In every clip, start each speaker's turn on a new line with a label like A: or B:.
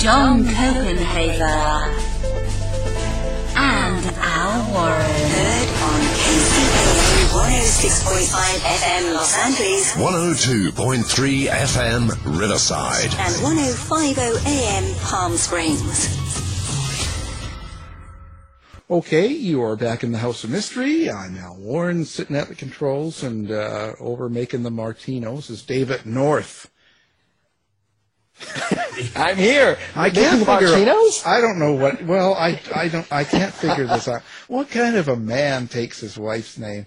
A: John Copenhaver, and Al Warren.
B: Heard on KCAA 106.5 FM Los Angeles
C: 102.3 FM Riverside.
B: and 105.0 AM Palm Springs.
D: Okay, you are back in the House of Mystery. I'm Al Warren, sitting at the controls, and uh, over making the Martinos is David North.
E: I'm here.
D: I can't figure.
E: Martinos?
D: I don't know what. Well, I I don't. I can't figure this out. What kind of a man takes his wife's name?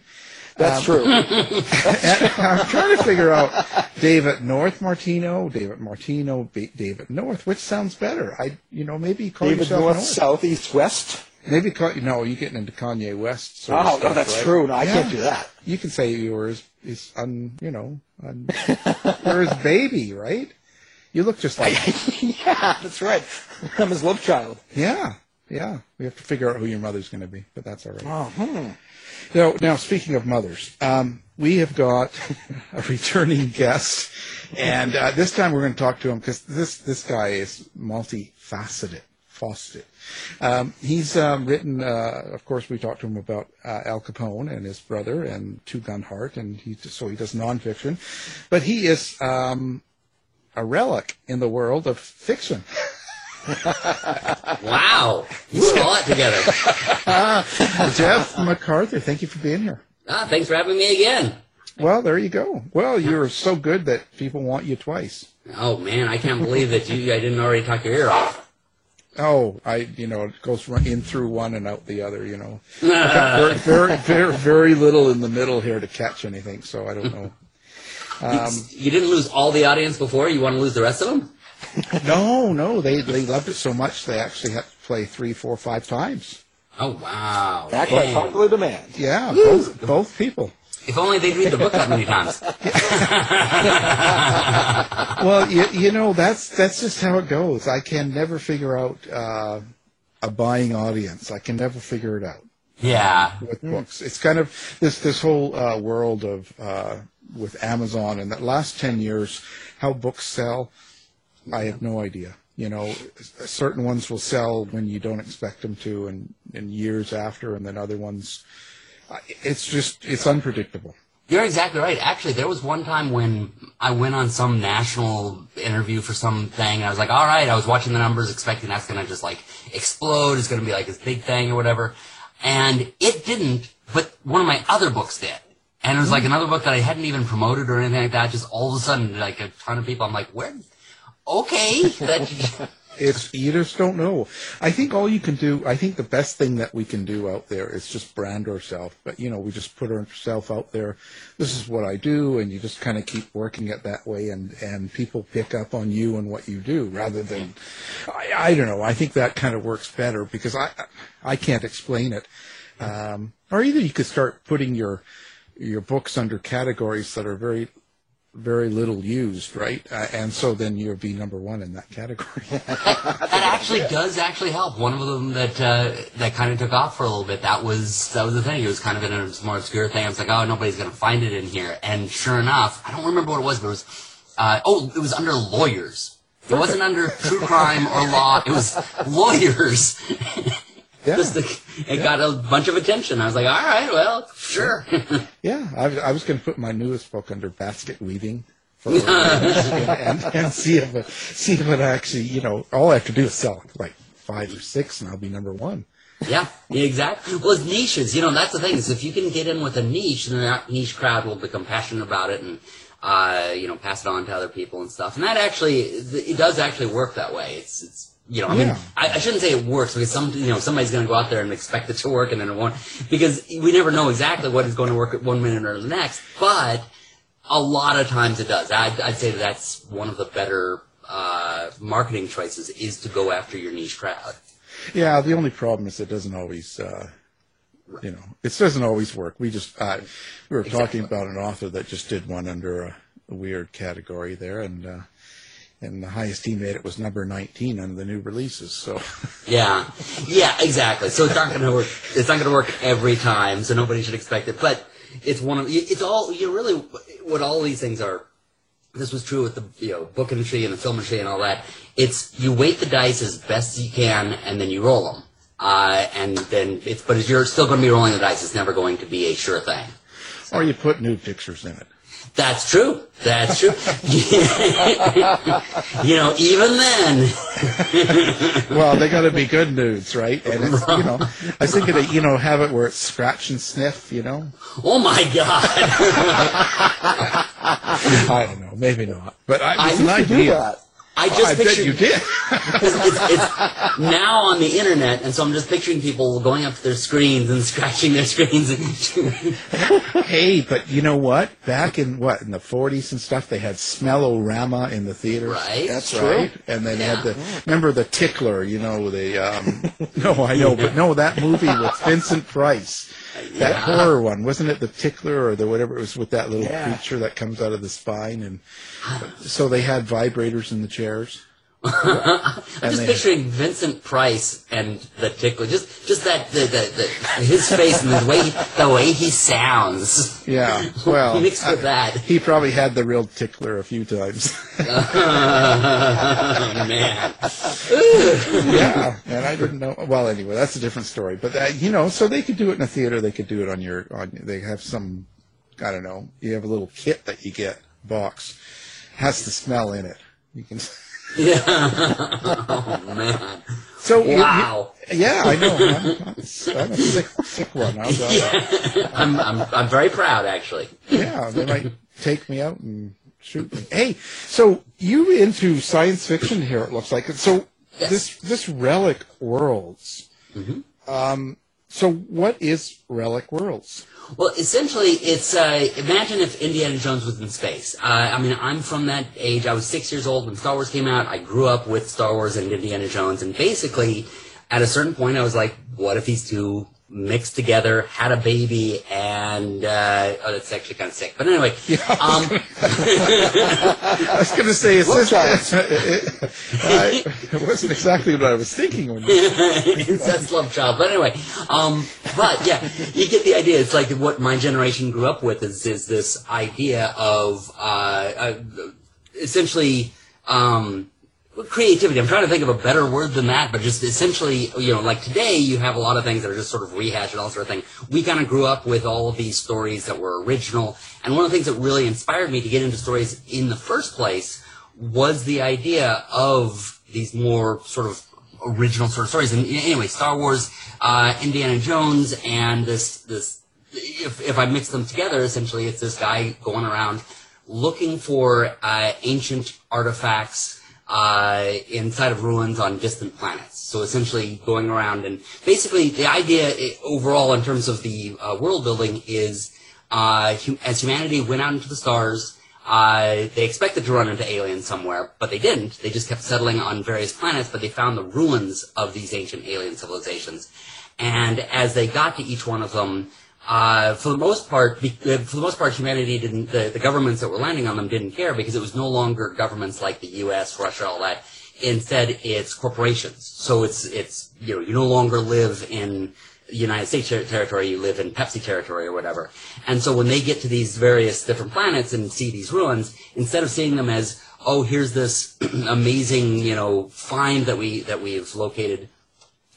E: That's
D: Um,
E: true.
D: I'm trying to figure out David North Martino, David Martino, B- David North. Which sounds better? I, you know, maybe call
E: David
D: yourself
E: North,
D: North.
E: South, East, West.
D: Maybe call. No, you're getting into Kanye West. Sort of
E: Oh, no, that's
D: right?
E: true. No, I
D: Yeah.
E: can't do that.
D: You can say yours is un, you know, un, you're his baby, right? You look just like,
E: yeah, that's right. I'm his love child.
D: yeah, yeah. We have to figure out who your mother's going to be, but that's all right.
E: Oh, hmm.
D: Now, now speaking of mothers, um, we have got a returning guest, and uh, this time we're going to talk to him because this this guy is multifaceted. Fawcett. Um, he's um, written, uh, of course, we talked to him about uh, Al Capone and his brother and Two Gun Hart, and he so he does nonfiction, but he is um, a relic in the world of fiction.
F: Wow, you put that together.
D: Jeff MacArthur, thank you for being here.
F: Ah, thanks for having me again.
D: Well, there you go. Well, you're so good that people want you twice.
F: Oh man, I can't believe that you I didn't already talk your ear off.
D: Oh, I, you know, it goes in through one and out the other, you know. Very, very, very, very little in the middle here to catch anything, so I don't know. Um,
F: you didn't lose all the audience before. You want to lose the rest of them?
D: no, no, they, they loved it so much they actually had to play three, four, five times.
F: Oh wow!
E: Back by
F: Dang.
E: popular demand.
D: Yeah, both, both people.
F: If only they'd read the book that many times.
D: Well, you, you know, that's, that's just how it goes. I can never figure out, uh, a buying audience. I can never figure it out.
F: yeah.
D: with books. It's kind of this this whole uh, world of uh, with Amazon and the last ten years, how books sell. I have no idea. You know, certain ones will sell when you don't expect them to, and, and years after, and then other ones. It's just it's unpredictable.
F: You're exactly right. Actually, there was one time when I went on some national interview for something, and I was like, all right, I was watching the numbers, expecting that's going to just like explode. It's going to be like this big thing or whatever. And it didn't, but one of my other books did. And it was like another book that I hadn't even promoted or anything like that. Just all of a sudden, like a ton of people, I'm like, where? Okay. That,
D: It's you just don't know. I think all you can do. I think the best thing that we can do out there is just brand ourselves. But you know, we just put ourselves out there. This is what I do, and you just kind of keep working it that way, and and people pick up on you and what you do rather than. I, I don't know. I think that kind of works better because I I can't explain it. Um, or either you could start putting your your books under categories that are very very little used, right? Uh, and so then you'll be number one in that category.
F: that actually does actually help. One of them that uh, that kind of took off for a little bit. That was that was the thing. It was kind of in a more obscure thing. I was like, oh, nobody's gonna find it in here. And sure enough, I don't remember what it was, but it was uh, oh, it was under lawyers. It wasn't under true crime or law. It was lawyers.
D: Yeah.
F: Just the, it got a bunch of attention. I was like, all right, well, sure.
D: yeah, I, I was going to put my newest book under basket weaving. For, and, and see if it, see if it actually, you know, all I have to do is sell like five or six, and I'll be number one.
F: Yeah, exactly. Well, it's niches. You know, that's the thing is if you can get in with a niche, then that niche crowd will become passionate about it and, uh, you know, pass it on to other people and stuff. And that actually, it does actually work that way. It's, it's, you know, I mean,
D: Yeah.
F: I, I shouldn't say it works because some, you know, somebody's going to go out there and expect it to work and then it won't, because we never know exactly what is going to work at one minute or the next. But a lot of times it does. I'd, I'd say that's one of the better uh, marketing choices is to go after your niche crowd.
D: Yeah, the only problem is it doesn't always, uh, you know, it doesn't always work. We just, uh, we were talking about an author that just did one under a, a weird category there, and uh, and the highest he made it was number 19 on the new releases. So
F: Yeah, yeah, exactly. So it's not going to work. It's not going to work every time. So nobody should expect it. But it's one of it's all you really what all these things are. This was true with the you know book industry and the film industry and all that. It's you weight the dice as best as you can and then you roll them. Uh, and then it's but you're still going to be rolling the dice. It's never going to be a sure thing.
D: or you put new pictures in it.
F: That's true. That's true. you know, even then.
D: well, they got to be good nudes, right? And it's, you know, I was thinking that you know have it where it's scratch and sniff, you know.
F: Oh my god!
D: I don't know, maybe not, but I,
F: I
D: it's an
F: to do
D: idea.
F: I just
D: I bet
F: pictured
D: you did.
F: Because it's, it's now on the internet, and so I'm just picturing people going up to their screens and scratching their screens. And
D: hey, but you know what? Back in what in the 40s and stuff, they had Smellorama in the theater.
F: Right.
D: That's
F: True.
D: right. And then they had the remember the Tickler. You know the um, no, I know, but no, that movie with Vincent Price. That horror one wasn't it the tickler or the whatever it was with that little creature that comes out of the spine and so they had vibrators in the chairs.
F: I'm just
D: they-
F: picturing Vincent Price and the tickler. Just, just that the, the, the his face and the way he, the way he sounds.
D: Yeah, well,
F: mixed with that.
D: he probably had the real tickler a few times.
F: oh man.
D: yeah, and I didn't know. Well, anyway, that's a different story. But uh, you know, so they could do it in a theater. They could do it on your on. They have some. I don't know. You have a little kit that you get box has the smell in it. You can.
F: Yeah. oh man.
D: So you- you-
F: wow.
D: yeah, I know. I'm, I'm, I'm a sick, sick one. I'll tell you.
F: Yeah. I'm, I'm, I'm very proud actually.
D: Yeah, they might take me out and shoot me. Hey, so you into science fiction here? It looks like. So this this relic worlds. Um. So what is relic worlds?
F: Well, essentially, it's uh, imagine if Indiana Jones was in space. Uh, I mean, I'm from that age. I was six years old when Star Wars came out. I grew up with Star Wars and Indiana Jones, and basically, at a certain point, I was like, "What if these two mixed together, had a baby, and uh, oh, that's actually kind of sick." But anyway, um,
D: I was going to say, is
E: Look,
D: this? I, it wasn't exactly what I was thinking when you.
F: That's love child. But anyway, um, but yeah, you get the idea. It's like what my generation grew up with is is this idea of uh, uh, essentially um, creativity. I'm trying to think of a better word than that, but just essentially, you know, like today you have a lot of things that are just sort of rehashed and all sort of thing. We kind of grew up with all of these stories that were original, and one of the things that really inspired me to get into stories in the first place was the idea of these more sort of original sort of stories. And anyway, Star Wars, uh, Indiana Jones, and this this if if I mix them together, essentially it's this guy going around looking for uh, ancient artifacts. Uh, inside of ruins on distant planets. So essentially going around and basically the idea overall in terms of the uh, world building is uh, hu- as humanity went out into the stars, uh, they expected to run into aliens somewhere, but they didn't. They just kept settling on various planets, but they found the ruins of these ancient alien civilizations. And as they got to each one of them, uh, for the most part, uh, for the most part, humanity didn't. The, the governments that were landing on them didn't care because it was no longer governments like the U.S., Russia, all that. Instead, it's corporations. So it's it's you know you no longer live in United States ter- territory, you live in Pepsi territory or whatever. And so when they get to these various different planets and see these ruins, instead of seeing them as oh here's this amazing you know find that we that we've located,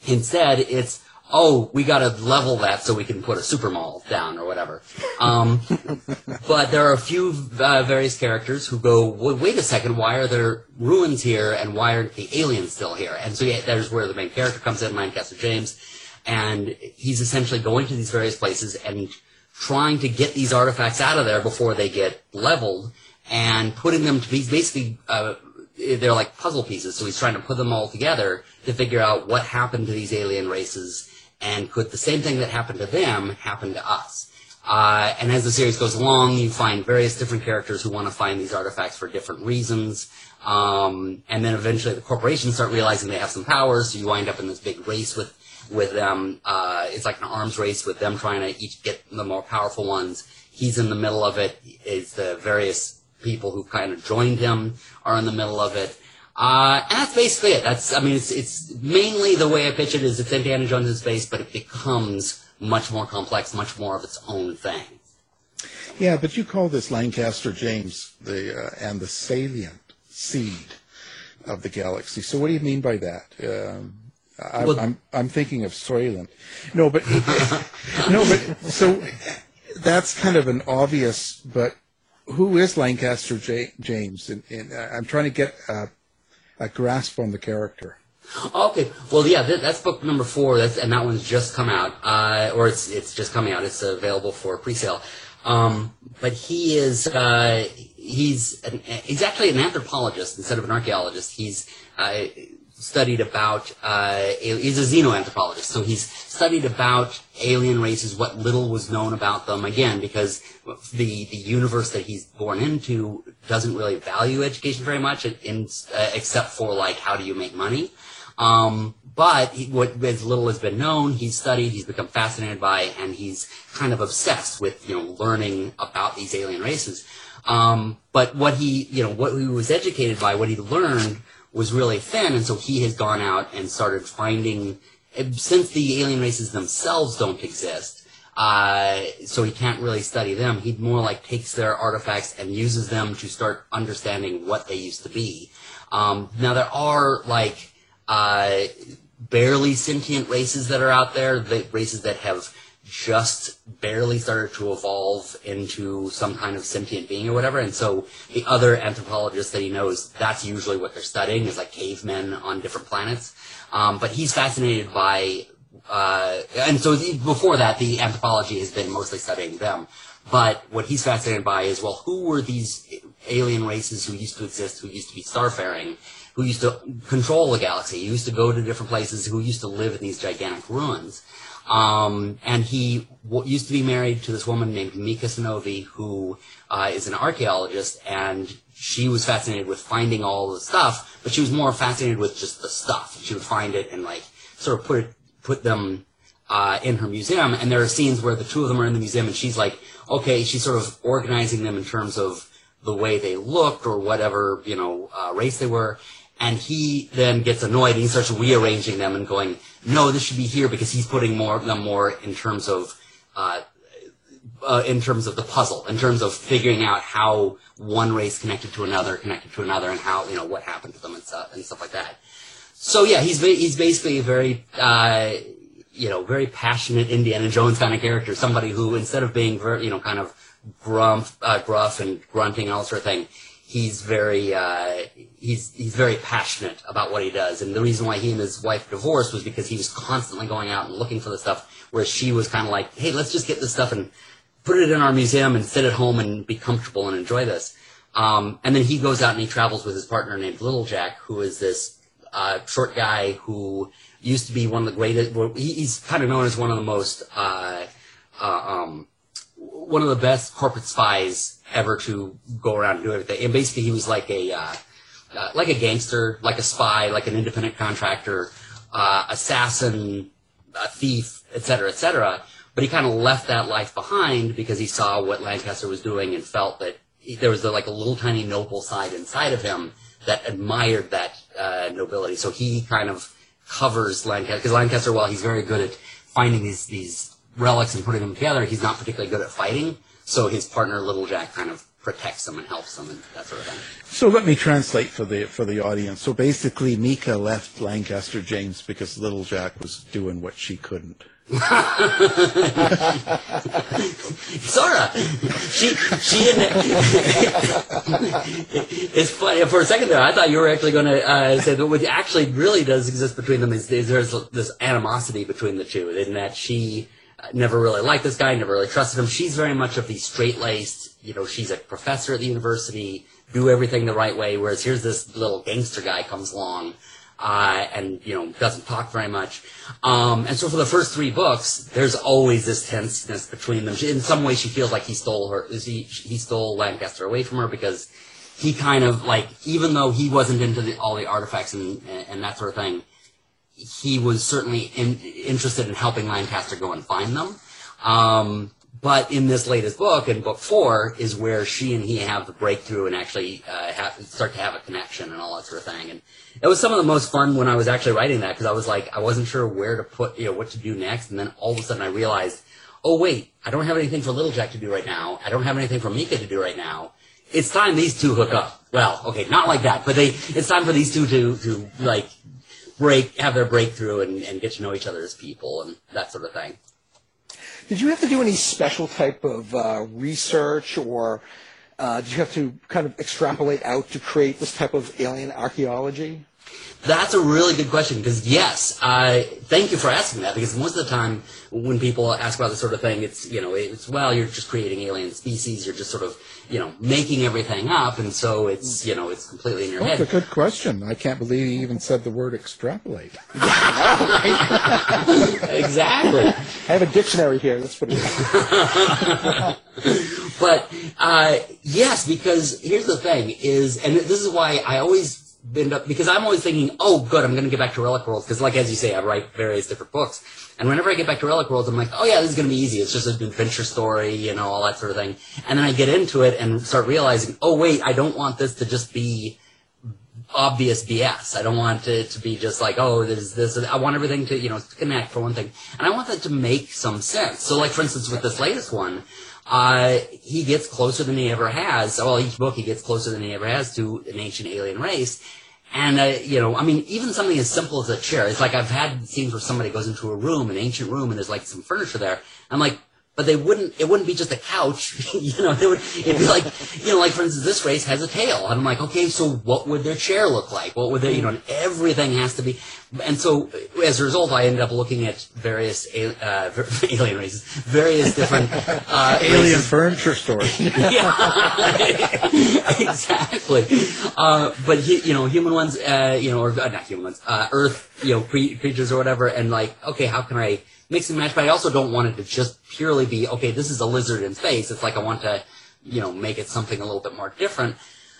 F: instead it's oh, we got to level that so we can put a super mall down or whatever. Um, but there are a few uh, various characters who go, well, wait a second, why are there ruins here and why aren't the aliens still here? And so yeah, there's where the main character comes in, Lancaster James, and he's essentially going to these various places and trying to get these artifacts out of there before they get leveled and putting them to be basically uh, they're like puzzle pieces. So he's trying to put them all together to figure out what happened to these alien races and could the same thing that happened to them happen to us. Uh, and as the series goes along, you find various different characters who want to find these artifacts for different reasons. Um, and then eventually the corporations start realizing they have some powers, so you wind up in this big race with with them. Uh, it's like an arms race with them trying to each get the more powerful ones. He's in the middle of it. It's the various people who kind of joined him are in the middle of it. Uh, and that's basically it. That's, I mean, it's, it's mainly the way I pitch it is it's Indiana Jones in space, but it becomes much more complex, much more of its own thing.
D: Yeah, but you call this Lancaster James the uh, and the salient seed of the galaxy. So what do you mean by that? Um, I,
F: Well-
D: I'm I'm thinking of Soylent. No, but no, but so that's kind of an obvious. But who is Lancaster J- James? And, and uh, I'm trying to get a, a grasp on the character.
F: Okay, well, yeah, that, that's book number four, that's, and that one's just come out, uh, or it's it's just coming out. It's available for pre-sale. Um, but he is uh, he's an, he's actually an anthropologist instead of an archaeologist. He's uh, studied about uh, he's a xenoanthropologist, so he's studied about alien races, what little was known about them. Again, because the the universe that he's born into doesn't really value education very much, in, uh, except for like how do you make money. Um, but he, what as little has been known, he's studied, he's become fascinated by, and he's kind of obsessed with you know learning about these alien races. Um, but what he you know what he was educated by, what he learned was really thin, and so he has gone out and started finding since the alien races themselves don't exist. Uh, so he can't really study them. He more like takes their artifacts and uses them to start understanding what they used to be. Um, now there are like uh, barely sentient races that are out there, the races that have just barely started to evolve into some kind of sentient being or whatever. And so the other anthropologists that he knows, that's usually what they're studying is like cavemen on different planets. Um, but he's fascinated by, uh, and so the, before that, the anthropology has been mostly studying them. But what he's fascinated by is, well, who were these alien races who used to exist, who used to be starfaring, who used to control the galaxy, who used to go to different places, who used to live in these gigantic ruins. Um, and he w- used to be married to this woman named Mika Sanovi, who uh, is an archaeologist, and she was fascinated with finding all the stuff, but she was more fascinated with just the stuff. She would find it and like sort of put it, put them uh, in her museum. And there are scenes where the two of them are in the museum, and she's like, okay, she's sort of organizing them in terms of the way they looked or whatever you know uh, race they were. And he then gets annoyed and he starts rearranging them and going, no, this should be here because he's putting more them more in terms of uh, uh, in terms of the puzzle, in terms of figuring out how one race connected to another, connected to another, and how you know what happened to them and stuff and stuff like that. So yeah, he's ba- he's basically a very uh, you know very passionate Indiana Jones kind of character, somebody who instead of being very you know kind of gruff, uh, gruff and grunting and all sort of thing, he's very uh, he's he's very passionate about what he does. And the reason why he and his wife divorced was because he was constantly going out and looking for the stuff, whereas she was kind of like, hey, let's just get this stuff and put it in our museum and sit at home and be comfortable and enjoy this. Um, and then he goes out and he travels with his partner named Little Jack, who is this uh, short guy who used to be one of the greatest. well, he- He's kind of known as one of the most, uh, uh, um, one of the best corporate spies ever to go around and do everything. And basically, he was like a uh, uh, like a gangster, like a spy, like an independent contractor, uh, assassin, a thief, et cetera, et cetera. But he kind of left that life behind because he saw what Lancaster was doing and felt that he, there was a, like a little tiny noble side inside of him that admired that uh, nobility. So he kind of covers Lancaster because Lancaster, while he's very good at finding these these relics and putting them together, he's not particularly good at fighting. So his partner Little Jack kind of protects him and helps him and that sort of thing.
D: So let me translate for the for the audience. So basically, Mika left Lancaster James because Little Jack was doing what she couldn't.
F: Sora, she she and it's funny for a second there. I thought you were actually going to uh, say that what actually really does exist between them is, is there's this animosity between the two, in that she never really liked this guy, never really trusted him. She's very much of the straight laced, you know, she's a professor at the university, do everything the right way, whereas here's this little gangster guy comes along uh, and you know doesn't talk very much. Um, and so for the first three books, there's always this tenseness between them. She, in some way, she feels like he stole her. He, he stole Lancaster away from her because he kind of like, even though he wasn't into the, all the artifacts and, and that sort of thing, he was certainly in, interested in helping Lancaster go and find them. Um, but in this latest book, in book four, is where she and he have the breakthrough and actually uh, have, start to have a connection and all that sort of thing. And it was some of the most fun when I was actually writing that because I was like, I wasn't sure where to put, you know, what to do next. And then all of a sudden I realized, oh wait, I don't have anything for Little Jack to do right now. I don't have anything for Mika to do right now. It's time these two hook up. Well, okay, not like that, but they, it's time for these two to, to like break, have their breakthrough and, and get to know each other as people and that sort of thing.
E: Did you have to do any special type of uh, research, or uh, did you have to kind of extrapolate out to create this type of alien archaeology?
F: That's a really good question because yes, I thank you for asking that because most of the time when people ask about this sort of thing, it's you know it's well you're just creating alien species, you're just sort of you know making everything up, and so it's you know it's completely in your
D: That's
F: head.
D: a good question. I can't believe you even said the word extrapolate.
F: exactly.
E: I have a dictionary here. Let's put it.
F: but uh, yes, because here's the thing: is and this is why I always up because I'm always thinking, oh, good, I'm going to get back to Relic Worlds because, like as you say, I write various different books, and whenever I get back to Relic Worlds, I'm like, oh yeah, this is going to be easy. It's just an adventure story, you know, all that sort of thing. And then I get into it and start realizing, oh wait, I don't want this to just be obvious BS. I don't want it to be just like, oh, there's this. I want everything to, you know, connect for one thing. And I want that to make some sense. So, like, for instance, with this latest one, uh, he gets closer than he ever has. Well, each book he gets closer than he ever has to an ancient alien race. And, uh, you know, I mean, even something as simple as a chair. It's like I've had scenes where somebody goes into a room, an ancient room, and there's like some furniture there. I'm like, but they wouldn't, it wouldn't be just a couch, you know, they would, it'd be like, you know, like for instance, this race has a tail. And I'm like, okay, so what would their chair look like? What would they, you know, and everything has to be, and so as a result, I ended up looking at various, uh, alien races, various different, uh,
D: Alien furniture stores.
F: yeah, exactly. Uh, but you know, human ones, uh, you know, or uh, not human ones, uh, Earth, you know, cre- creatures or whatever, and like, okay, how can I mix and match? But I also don't want it to just purely be, okay, this is a lizard in space. It's like I want to, you know, make it something a little bit more different.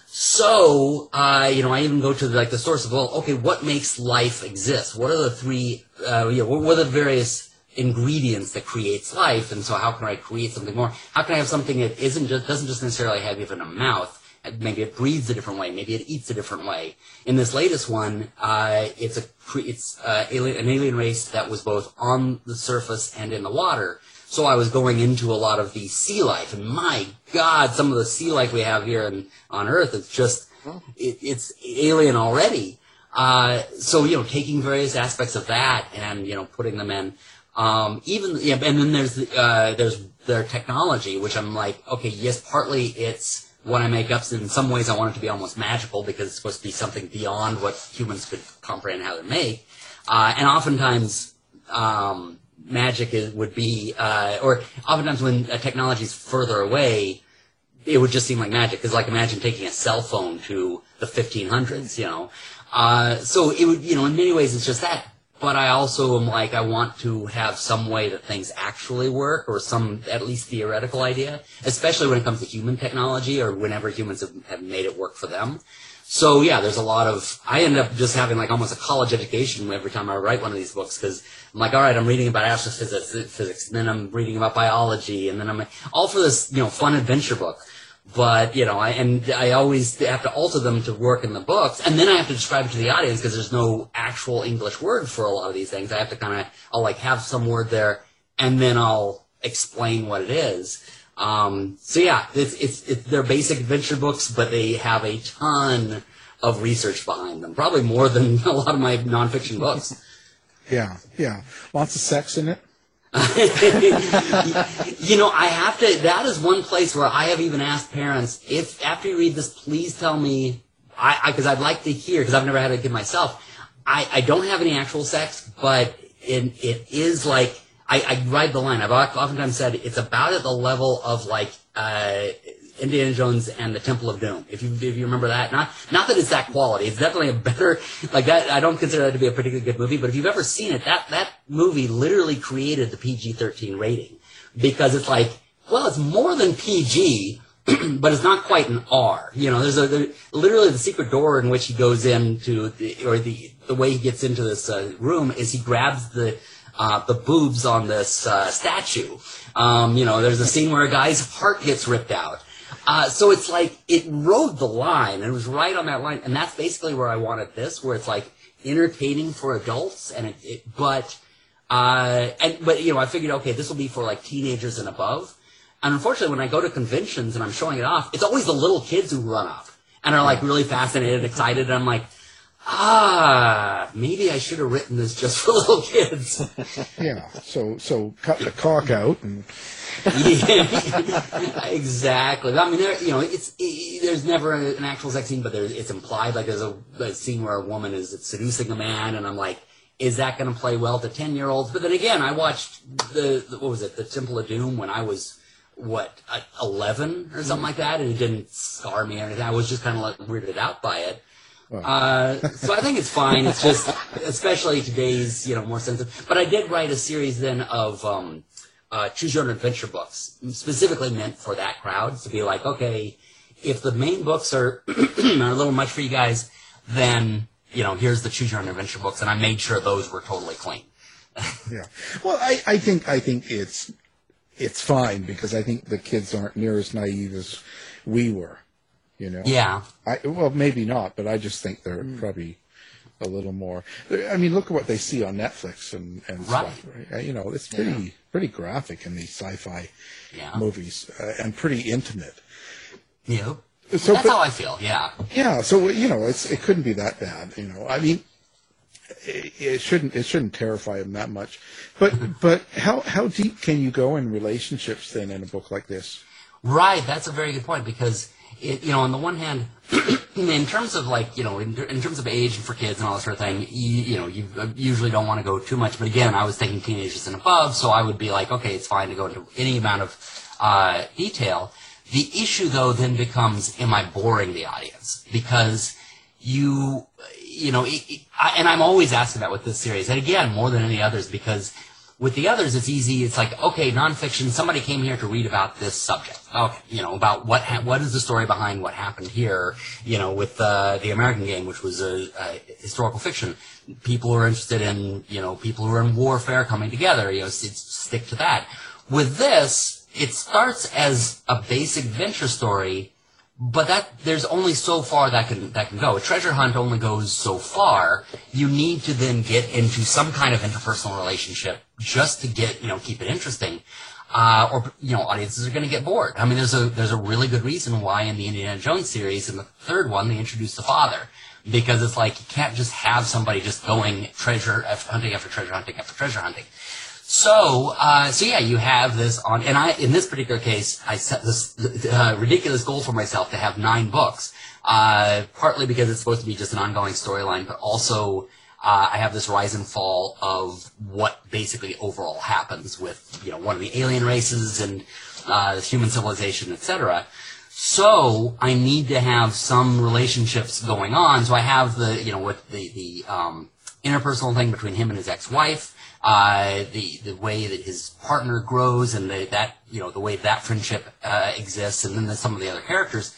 F: So, uh, you know, I even go to like the source of, well, okay, what makes life exist? What are the three, uh, you know, what, what are the various ingredients that creates life? And so how can I create something more? How can I have something that isn't just, doesn't just necessarily have even a mouth? Maybe it breathes a different way. Maybe it eats a different way. In this latest one, uh, it's a, it's, uh, alien, an alien race that was both on the surface and in the water. So I was going into a lot of the sea life, and my God, some of the sea life we have here in, on Earth, it's just, it, it's alien already. Uh, so, you know, taking various aspects of that and, you know, putting them in. Um, even, yeah, and then there's, the, uh, there's their technology, which I'm like, okay, yes, partly it's what I make up, in some ways I want it to be almost magical because it's supposed to be something beyond what humans could comprehend how to make. Uh, and oftentimes, um, magic is, would be, uh, or oftentimes when a technology is further away, it would just seem like magic. Because like imagine taking a cell phone to the 1500s, you know. Uh, so it would, you know, in many ways it's just that. But I also am like, I want to have some way that things actually work, or some at least theoretical idea, especially when it comes to human technology, or whenever humans have, have made it work for them. So yeah, there's a lot of. I end up just having like almost a college education every time I write one of these books because I'm like, all right, I'm reading about astrophysics, physics, and then I'm reading about biology, and then I'm all for this, you know, fun adventure book. But you know, I and I always have to alter them to work in the books, and then I have to describe it to the audience because there's no actual English word for a lot of these things. I have to kind of, I'll like have some word there, and then I'll explain what it is. Um, so yeah, it's, it's, it's, they're basic adventure books, but they have a ton of research behind them. Probably more than a lot of my nonfiction books.
D: Yeah, yeah. Lots of sex in it.
F: you know, I have to. That is one place where I have even asked parents if after you read this, please tell me. I because I'd like to hear because I've never had a kid myself. I, I don't have any actual sex, but it, it is like I, I ride the line. I've oftentimes said it's about at the level of like uh, Indiana Jones and the Temple of Doom. If you if you remember that, not not that it's that quality. It's definitely a better like that. I don't consider that to be a particularly good movie, but if you've ever seen it, that that movie literally created the PG-13 rating because it's like, well, it's more than PG. but it's not quite an R. You know, there's a there, literally the secret door in which he goes into, the, or the the way he gets into this uh, room is he grabs the uh, the boobs on this uh, statue. Um, you know, there's a scene where a guy's heart gets ripped out. Uh, so it's like it rode the line and it was right on that line, and that's basically where I wanted this, where it's like entertaining for adults, and it, it but uh, and but you know, I figured okay, this will be for like teenagers and above. And unfortunately, when I go to conventions and I'm showing it off, it's always the little kids who run up and are like really fascinated, excited. And I'm like, ah, maybe I should have written this just for little kids.
D: yeah. So so cut the cock out and.
F: yeah, exactly. I mean, there, you know, it's it, there's never an actual sex scene, but there's it's implied. Like there's a, a scene where a woman is seducing a man, and I'm like, is that going to play well to ten year olds? But then again, I watched the, the what was it, the Temple of Doom, when I was what eleven or something like that, and it didn't scar me or anything. I was just kind of like weirded out by it. Uh, so I think it's fine. It's just, especially today's, you know, more sensitive. But I did write a series then of um, uh, choose your own adventure books, specifically meant for that crowd to be like, okay, if the main books are are a little much for you guys, then you know, here's the choose your own adventure books, and I made sure those were totally clean.
D: yeah. Well, I, I think I think it's it's fine because I think the kids aren't near as naive as we were. You know.
F: Yeah.
D: I well maybe not, but I just think they're mm. probably a little more. I mean, look at what they see on Netflix and and
F: right.
D: stuff. Right? You know, it's pretty yeah. pretty graphic in these sci-fi
F: yeah.
D: movies uh, and pretty intimate.
F: Yeah. So, That's but, how I feel. Yeah.
D: Yeah. So you know, it's it couldn't be that bad. You know, I mean, it, it shouldn't it shouldn't terrify them that much. But but how how deep can you go in relationships then in a book like this?
F: Right. That's a very good point because it, you know, on the one hand, in terms of like, you know, in, in, terms of age for kids and all that sort of thing, you, you know, you usually don't want to go too much. But again, I was thinking teenagers and above, so I would be like, okay, it's fine to go into any amount of uh, detail. The issue, though, then becomes, am I boring the audience? Because you, you know, it, it, I, and I'm always asking that with this series, and again, more than any others, because with the others, it's easy. It's like, okay, nonfiction. Somebody came here to read about this subject. Okay, you know, about what ha- what is the story behind what happened here. You know, with uh, the American Game, which was a, a, historical fiction. People who are interested in, you know, people who are in warfare coming together. You know, stick to that. With this, it starts as a basic adventure story but that there's only so far that can that can go. A treasure hunt only goes so far. You need to then get into some kind of interpersonal relationship just to get you know keep it interesting. Uh, or you know audiences are going to get bored. I mean, there's a there's a really good reason why in the Indiana Jones series, in the third one, they introduced the father because it's like you can't just have somebody just going treasure hunting after treasure hunting after treasure hunting. So, uh, so yeah, you have this on, and I, in this particular case, I set this uh, ridiculous goal for myself to have nine books. Uh, partly because it's supposed to be just an ongoing storyline, but also uh, I have this rise and fall of what basically overall happens with you know one of the alien races and uh, human civilization, etc. So I need to have some relationships going on. So I have the, you know, what the, the, um, interpersonal thing between him and his ex-wife, uh, the, the way that his partner grows and the, that, you know, the way that friendship, uh, exists and then some of the other characters.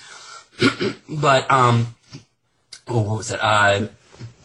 F: but, um, oh, what was it? Uh,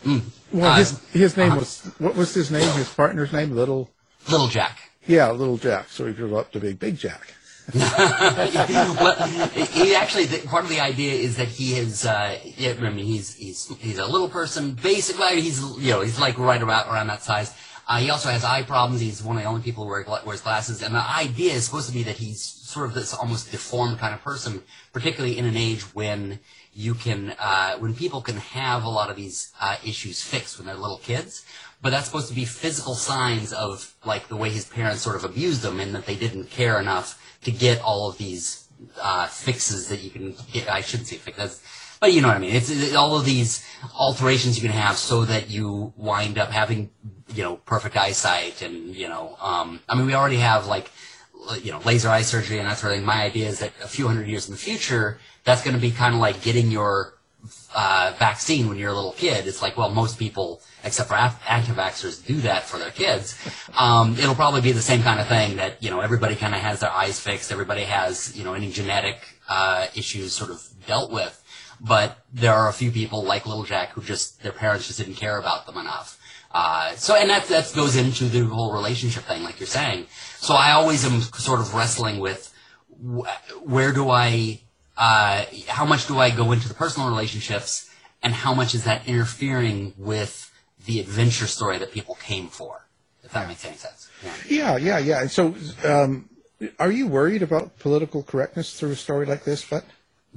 F: mm,
D: Well,
F: uh,
D: his his name
F: uh-huh.
D: was what was his name? His partner's name, Little.
F: Little Jack.
D: Yeah, Little Jack. So he grew up to be Big Jack.
F: well, he actually the, part of the idea is that he is. Uh, yeah, I mean, he's he's he's a little person. Basically, he's you know he's like right around around that size. Uh, he also has eye problems. He's one of the only people who wear, wears glasses. And the idea is supposed to be that he's sort of this almost deformed kind of person, particularly in an age when you can, uh, when people can have a lot of these uh, issues fixed when they're little kids. But that's supposed to be physical signs of like the way his parents sort of abused him, and that they didn't care enough to get all of these uh, fixes that you can get. I shouldn't say fixes but you know what I mean. It's, it's all of these alterations you can have so that you wind up having, you know, perfect eyesight and, you know, um, I mean, we already have like, you know, laser eye surgery and that sort of thing. My idea is that a few hundred years in the future, that's going to be kind of like getting your uh, vaccine when you're a little kid. It's like, well, most people, except for anti-vaxxers, do that for their kids. Um, it'll probably be the same kind of thing that, you know, everybody kind of has their eyes fixed. Everybody has, you know, any genetic uh, issues sort of dealt with. But there are a few people like Little Jack who just, their parents just didn't care about them enough. Uh, so, and that, that goes into the whole relationship thing, like you're saying. So I always am sort of wrestling with wh- where do I, uh, how much do I go into the personal relationships and how much is that interfering with the adventure story that people came for? If that makes any sense. Yeah.
D: Yeah, yeah, yeah. And so, um, are you worried about political correctness through a story like this, but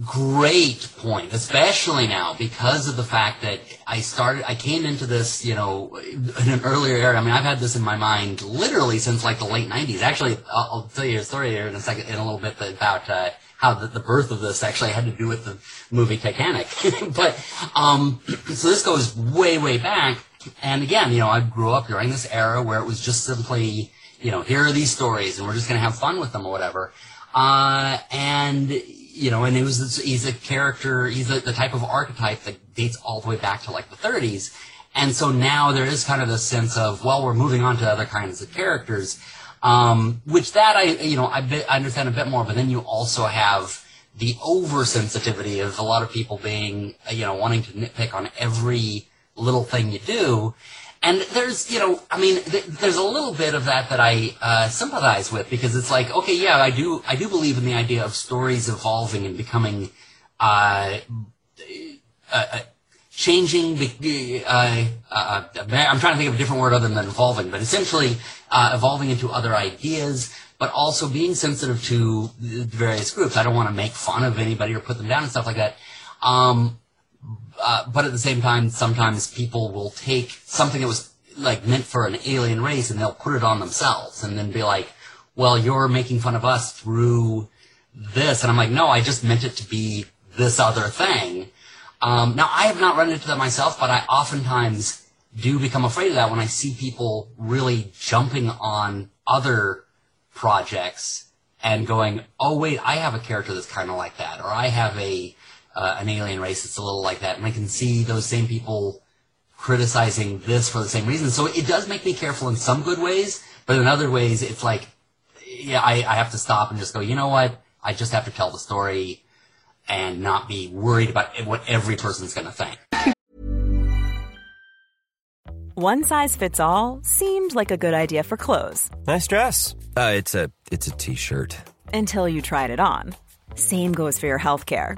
F: Great point, especially now because of the fact that I started, I came into this, you know, in an earlier era. I mean, I've had this in my mind literally since like the late '90s. Actually, I'll, I'll tell you a story here in a second, in a little bit about uh, how the, the birth of this actually had to do with the movie Titanic. but um, so this goes way, way back. And again, you know, I grew up during this era where it was just simply, you know, here are these stories, and we're just going to have fun with them or whatever. Uh, and you know, and it was this, he's a character, he's a, the type of archetype that dates all the way back to like the 30s. And so now there is kind of this sense of, well, we're moving on to other kinds of characters, um, which that I, you know, I, bit, I understand a bit more. But then you also have the oversensitivity of a lot of people being, you know, wanting to nitpick on every little thing you do. And there's, you know, I mean, th- there's a little bit of that that I uh, sympathize with because it's like, okay, yeah, I do, I do believe in the idea of stories evolving and becoming, uh, uh, uh, changing. Uh, uh, I'm trying to think of a different word other than evolving, but essentially evolving into other ideas, but also being sensitive to various groups. I don't want to make fun of anybody or put them down and stuff like that. Um, uh, but at the same time, sometimes people will take something that was like meant for an alien race and they'll put it on themselves and then be like, well, you're making fun of us through this. And I'm like, no, I just meant it to be this other thing. Um, now, I have not run into that myself, but I oftentimes do become afraid of that when I see people really jumping on other projects and going, oh, wait, I have a character that's kind of like that, or I have a uh, an alien race. It's a little like that, and I can see those same people criticizing this for the same reason. So it does make me careful in some good ways, but in other ways, it's like, yeah, I, I have to stop and just go, you know what? I just have to tell the story and not be worried about what every person's going to think.
G: One size fits all seemed like a good idea for clothes
H: Nice dress. Uh, it's a it's a t-shirt.
G: until you tried it on. Same goes for your healthcare.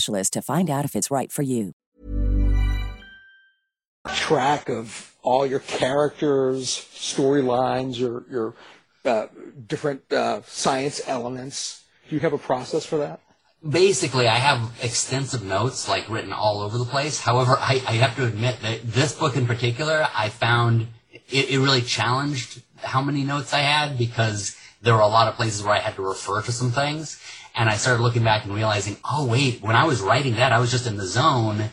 I: to find out if it's right for you.
E: track of all your characters, storylines, your your uh, different uh, science elements. Do you have a process for that?
F: Basically, I have extensive notes like written all over the place. However, I, I have to admit that this book in particular, I found it, it really challenged how many notes I had because there were a lot of places where I had to refer to some things. And I started looking back and realizing, oh wait, when I was writing that, I was just in the zone.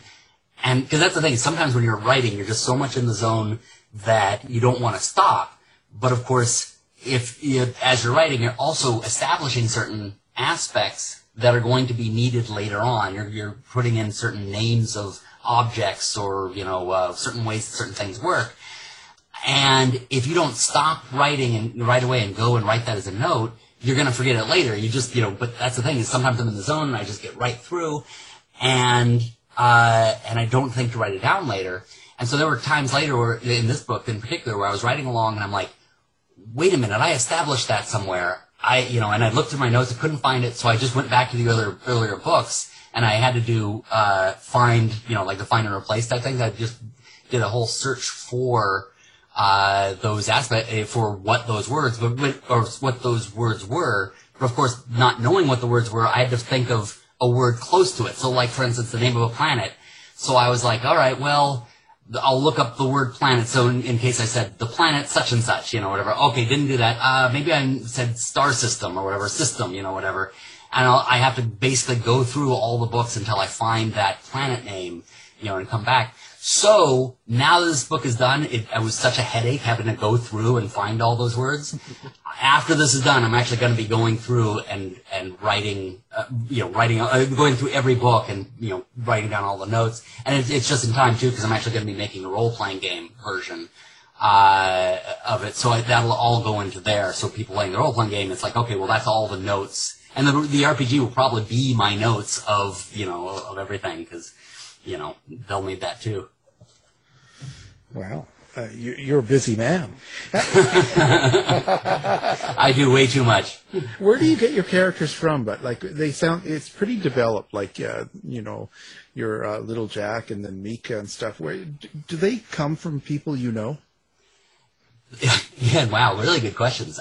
F: And because that's the thing, sometimes when you're writing, you're just so much in the zone that you don't want to stop. But of course, if you, as you're writing, you're also establishing certain aspects that are going to be needed later on. You're, you're putting in certain names of objects or, you know, uh, certain ways certain things work. And if you don't stop writing and right away and go and write that as a note, you're going to forget it later. You just, you know, but that's the thing is sometimes I'm in the zone and I just get right through and, uh, and I don't think to write it down later. And so there were times later where, in this book in particular, where I was writing along and I'm like, wait a minute, I established that somewhere. I, you know, and I looked through my notes, I couldn't find it, so I just went back to the other earlier books, and I had to do, uh, find, you know, like the find and replace type thing. I just did a whole search for, uh, those aspects, uh, for what those words, but, or what those words were. But of course, not knowing what the words were, I had to think of a word close to it. So like, for instance, the name of a planet. So I was like, alright, well, I'll look up the word planet. So in, in case I said the planet such and such, you know, whatever. Okay, didn't do that. Uh, maybe I said star system or whatever, system, you know, whatever. And I'll, I have to basically go through all the books until I find that planet name, you know, and come back. So now that this book is done, it, it was such a headache having to go through and find all those words. After this is done, I'm actually going to be going through and and writing, uh, you know, writing, uh, going through every book and you know, writing down all the notes. And it's, it's just in time too, because I'm actually going to be making a role playing game version uh, of it. So I, that'll all go into there. So people playing the role playing game, it's like, okay, well that's all the notes, and the the RPG will probably be my notes of you know of everything because you know they'll need that too.
D: Well, Uh, you, you're a busy man.
F: I do way too much.
D: Where do you get your characters from? But like they sound, it's pretty developed. Like uh, you know, your uh, little Jack and then Mika and stuff. Where do they come from? People you know?
F: Yeah, wow, really good questions.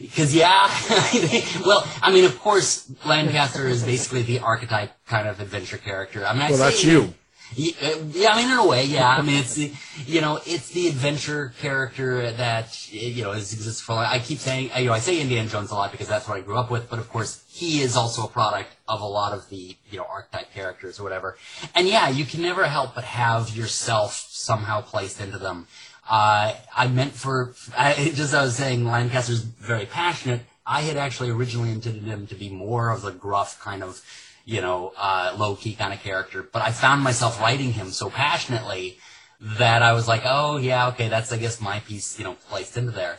F: Because yeah, well, I mean, of course, Lancaster is basically the archetype kind of adventure character. I'm not
D: Well, that's you.
F: Uh, Yeah, I mean, in a way, yeah. I mean, it's the, you know, it's the adventure character that, you know, has existed for, I keep saying, you know, I say Indiana Jones a lot because that's what I grew up with, but of course, he is also a product of a lot of the, you know, archetype characters or whatever. And yeah, you can never help but have yourself somehow placed into them. Uh, I meant for, I, just I was saying Lancaster's very passionate. I had actually originally intended him to be more of the gruff kind of, you know, uh, low key kind of character. But I found myself writing him so passionately that I was like, oh yeah, okay, that's I guess my piece, you know, placed into there.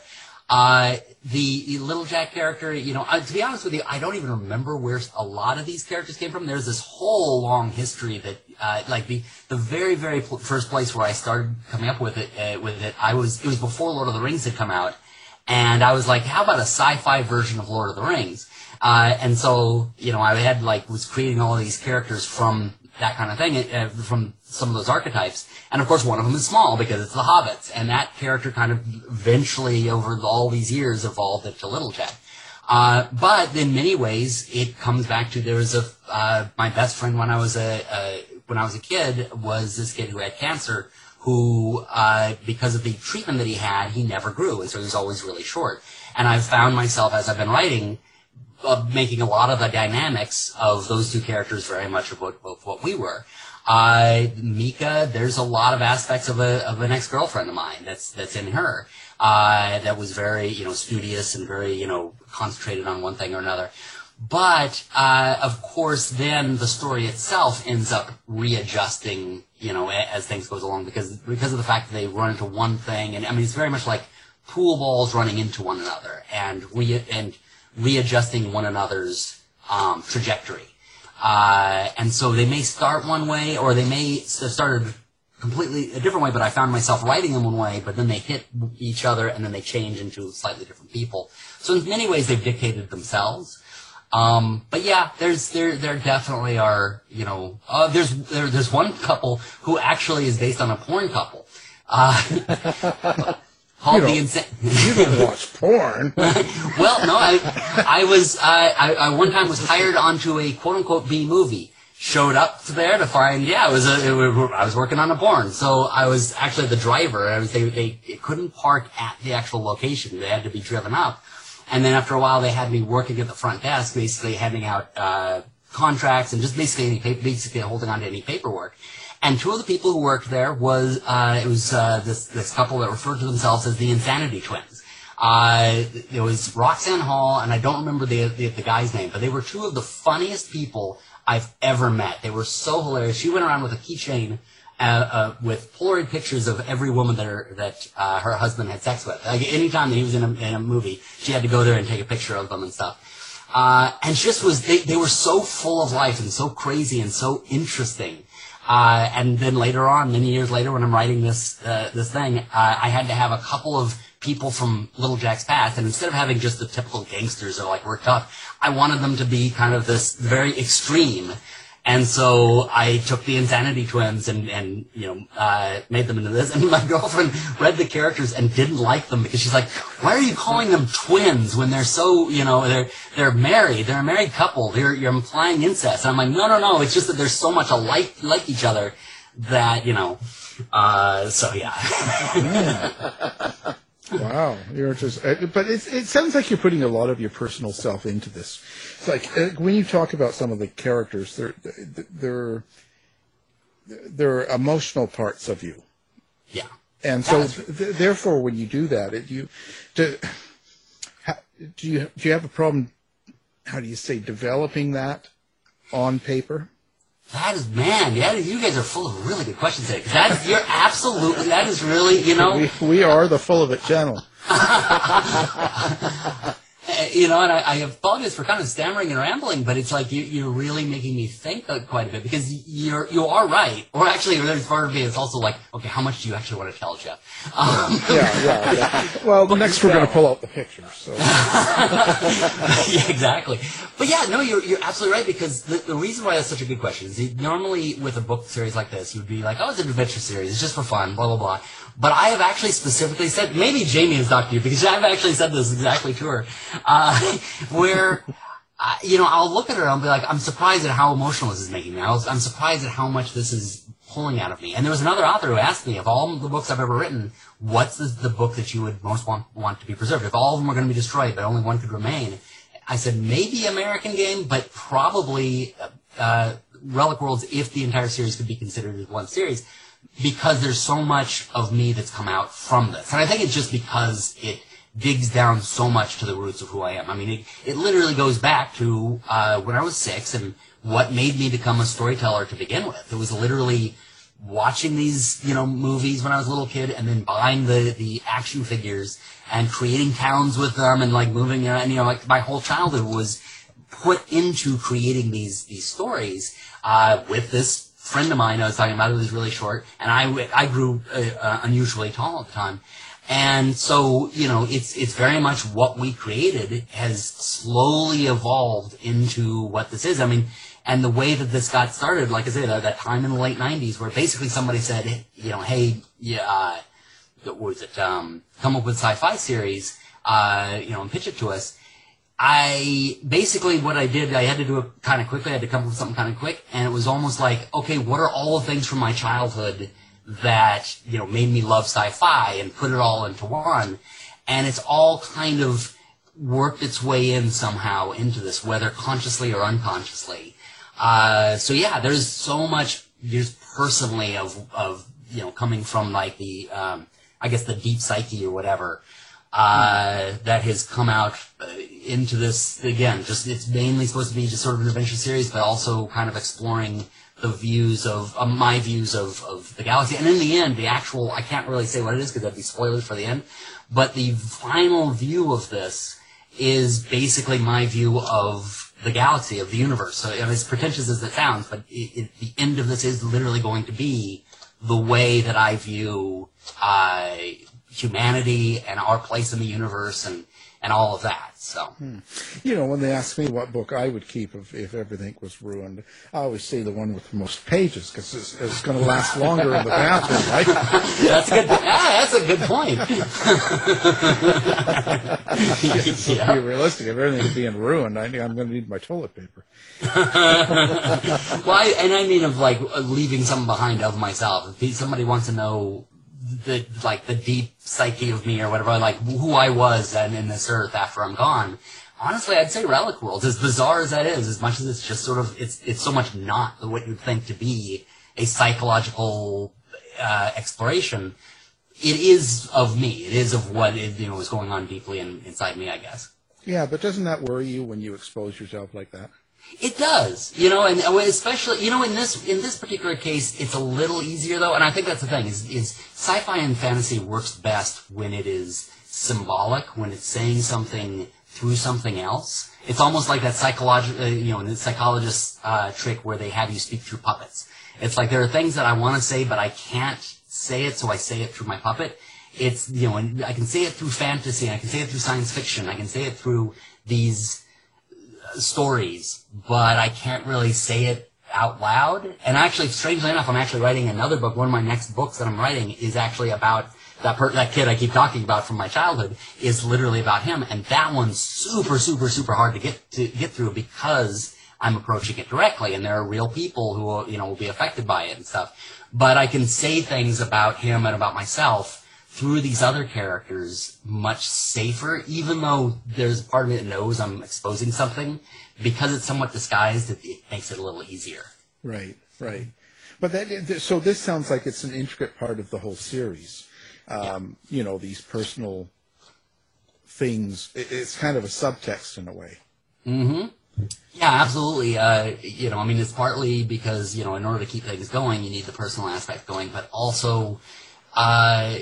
F: Uh, the, Little Jack character, you know, uh, to be honest with you, I don't even remember where a lot of these characters came from. There's this whole long history that, uh, like the, the very, very pl- first place where I started coming up with it, uh, with it, I was, it was before Lord of the Rings had come out. And I was like, how about a sci-fi version of Lord of the Rings? Uh, and so, you know, I had like, was creating all these characters from that kind of thing, uh, from some of those archetypes. And of course, one of them is small because it's the hobbits. And that character kind of eventually, over all these years, evolved into Little Jack. Uh, but in many ways, it comes back to there was a, uh, my best friend when I was a, when I was a kid was this kid who had cancer who, uh, because of the treatment that he had, he never grew. And so he was always really short. And I've found myself as I've been writing, uh, making a lot of the dynamics of those two characters very much of what, of what we were. Uh, Mika, there's a lot of aspects of a of an ex girlfriend of mine that's that's in her. Uh, that was very you know studious and very you know concentrated on one thing or another. But uh, of course, then the story itself ends up readjusting, you know, as things goes along because because of the fact that they run into one thing, and I mean, it's very much like pool balls running into one another and re and readjusting one another's um, trajectory. Uh, and so they may start one way, or they may have started completely a different way, but I found myself writing them one way, but then they hit each other, and then they change into slightly different people. So in many ways, they've dictated themselves. Um, but yeah, there's there there definitely are you know uh, there's there, there's one couple who actually is based on a porn couple. Uh, the insane.
D: you don't watch porn.
F: well, no, I, I was, uh, I, I one time was hired onto a quote unquote B movie. Showed up there to find, yeah, it was a, it was, I was working on a porn. So I was actually the driver. I was, they, they couldn't park at the actual location. They had to be driven up. And then after a while, they had me working at the front desk, basically handing out, uh, contracts and just basically any, basically holding on to any paperwork. And two of the people who worked there was uh, it was uh, this this couple that referred to themselves as the Insanity Twins. Uh, it was Roxanne Hall, and I don't remember the, the, the guy's name, but they were two of the funniest people I've ever met. They were so hilarious. She went around with a keychain uh, uh, with Polaroid pictures of every woman that her, that uh, her husband had sex with. Like anytime that he was in a, in a movie, she had to go there and take a picture of them and stuff. Uh, and just was they, they were so full of life and so crazy and so interesting. Uh, and then later on, many years later, when I'm writing this uh, this thing, uh, I had to have a couple of people from Little Jack's past, and instead of having just the typical gangsters that are like we're tough, I wanted them to be kind of this very extreme. And so I took the Insanity Twins and, and you know, uh, made them into this. And my girlfriend read the characters and didn't like them because she's like, why are you calling them twins when they're so, you know, they're, they're married. They're a married couple. They're, you're implying incest. And I'm like, no, no, no. It's just that they're so much alike, like each other that, you know, uh, so yeah.
D: wow, you're just. uh, But it, it sounds like you're putting a lot of your personal self into this. It's like uh, when you talk about some of the characters, they're they're they're emotional parts of you.
F: Yeah.
D: And so, th- therefore, when you do that, it, you do, how, do you do you have a problem? How do you say developing that on paper?
F: That is, man, yeah, you guys are full of really good questions today. 'Cause That, you're absolutely, that is really, you know,
D: we, we are the full of it channel.
F: Uh, you know, and I, I apologize for kind of stammering and rambling, but it's like you, you're really making me think uh, quite a bit because you're you are right. Or actually, there's part of me that's also like, okay, how much do you actually want to tell Jeff? Um,
D: yeah, yeah, yeah. Well, next we're going to pull out the pictures. So.
F: yeah, exactly. But yeah, no, you're you're absolutely right because the, the reason why that's such a good question is normally with a book series like this, you'd be like, oh, it's an adventure series, it's just for fun, blah blah blah. But I have actually specifically said, maybe Jamie has talked to you because I've actually said this exactly to her, uh, where. Uh, you know, I'll look at her and I'll be like, I'm surprised at how emotional this is making me. I I'm surprised at how much this is pulling out of me. And there was another author who asked me, of all the books I've ever written, what's the, the book that you would most want, want to be preserved? If all of them were going to be destroyed, but only one could remain, I said maybe American Game, but probably uh, uh, Relic Worlds if the entire series could be considered as one series, because there's so much of me that's come out from this. And I think it's just because it digs down so much to the roots of who I am. I mean, it, it literally goes back to uh, when I was six and what made me become a storyteller to begin with. It was literally watching these, you know, movies when I was a little kid and then buying the, the action figures and creating towns with them and like moving, uh, and you know, like my whole childhood was put into creating these, these stories, uh, with this friend of mine I was talking about who was really short and I, I grew, uh, uh, unusually tall at the time. And so, you know, it's, it's very much what we created has slowly evolved into what this is. I mean, and the way that this got started, like I said, that time in the late 90s where basically somebody said, you know, hey, yeah, uh, was it, um, come up with a sci-fi series, uh, you know, and pitch it to us. I basically what I did, I had to do it kind of quickly. I had to come up with something kind of quick, and it was almost like, okay, what are all the things from my childhood that you know made me love sci-fi, and put it all into one, and it's all kind of worked its way in somehow into this, whether consciously or unconsciously. Uh, so yeah, there's so much just personally of of you know coming from like the um, I guess the deep psyche or whatever uh, that has come out uh, into this again. Just it's mainly supposed to be just sort of an adventure series, but also kind of exploring the views of uh, my views of, of the galaxy. And in the end, the actual I can't really say what it is because that'd be spoilers for the end. But the final view of this is basically my view of the galaxy of the universe. So know, as pretentious as it sounds, but it, it, the end of this is literally going to be the way that I view uh, humanity and our place in the universe and, and all of that. So,
D: Hmm. You know, when they ask me what book I would keep if, if everything was ruined, I always say the one with the most pages because it's, it's going to last longer in the bathroom, right?
F: that's a good. Ah, that's a good point.
D: To be realistic, if everything's being ruined, I, I'm going to need my toilet paper.
F: well, I, and I mean of like leaving something behind of myself. If somebody wants to know the like the deep psyche of me or whatever, like who I was and in this earth after I'm gone. Honestly, I'd say Relic World, as bizarre as that is, as much as it's just sort of it's it's so much not what you'd think to be a psychological uh, exploration. It is of me. It is of what it, you know is going on deeply in, inside me, I guess.
D: Yeah, but doesn't that worry you when you expose yourself like that?
F: It does, you know, and especially, you know, in this in this particular case, it's a little easier though, and I think that's the thing is is sci-fi and fantasy works best when it is symbolic, when it's saying something through something else. It's almost like that psychological, uh, you know, the psychologist uh, trick where they have you speak through puppets. It's like there are things that I want to say, but I can't say it, so I say it through my puppet. It's you know, and I can say it through fantasy, I can say it through science fiction, I can say it through these stories, but I can't really say it out loud. And actually, strangely enough, I'm actually writing another book. One of my next books that I'm writing is actually about that per- that kid I keep talking about from my childhood is literally about him, and that one's super, super, super hard to get to get through because I'm approaching it directly, and there are real people who you know will be affected by it and stuff. But I can say things about him and about myself through these other characters much safer, even though there's a part of me that knows I'm exposing something. Because it's somewhat disguised, it, it makes it a little easier.
D: Right, right. But that so this sounds like it's an intricate part of the whole series. Um, You know, these personal things. It, it's kind of a subtext in a way.
F: hmm Yeah, absolutely. Uh, you know, I mean, it's partly because you know, in order to keep things going, you need the personal aspect going, but also, uh,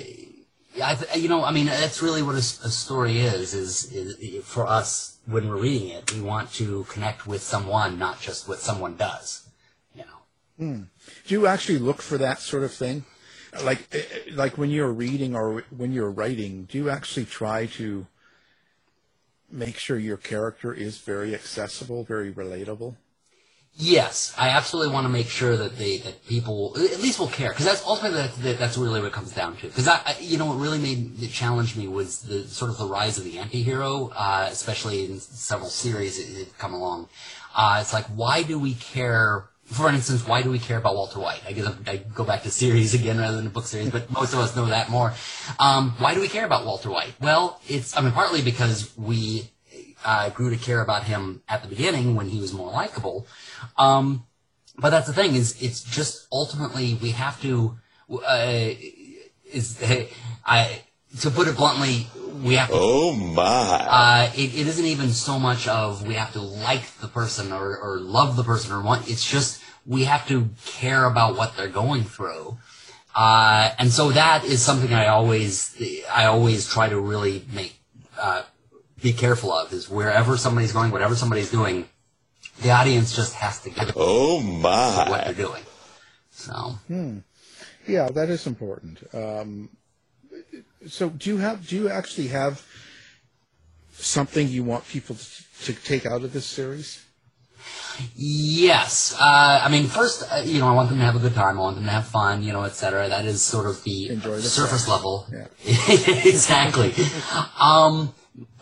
F: I you know, I mean, that's really what a story is, is. Is for us when we're reading it, we want to connect with someone, not just what someone does.
D: Hmm. Do you actually look for that sort of thing? Like, eh, eh, like when you're reading or when you're writing, do you actually try to make sure your character is very accessible, very relatable?
F: Yes, I absolutely want to make sure that they that people at least will care because that's ultimately that, that, that's really what it comes down to. Because I, I, you know, what really made it challenge me was the sort of the rise of the anti-hero, uh, especially in several series that have come along. Uh, it's like, why do we care? For instance, why do we care about Walter White? I guess I go back to series again rather than a book series, but most of us know that more. Um, why do we care about Walter White? Well, it's I mean partly because we uh, grew to care about him at the beginning when he was more likable. Um, but that's the thing is, it's just ultimately we have to. Uh, is I to put it bluntly, we have to.
C: Oh my!
F: Uh, it, it isn't even so much of we have to like the person or, or love the person or want. It's just we have to care about what they're going through. Uh, and so that is something I always, I always try to really make, uh, be careful of is wherever somebody's going, whatever somebody's doing, the audience just has to get
C: oh my
F: what they're doing. So
D: Hmm. Yeah, that is important. Um, so, do you have? Do you actually have something you want people to, to take out of this series?
F: Yes. Uh, I mean, first, uh, you know, I want them to have a good time. I want them to have fun, you know, et cetera. That is sort of the,
D: the
F: surface
D: fun.
F: level.
D: Yeah.
F: exactly. um,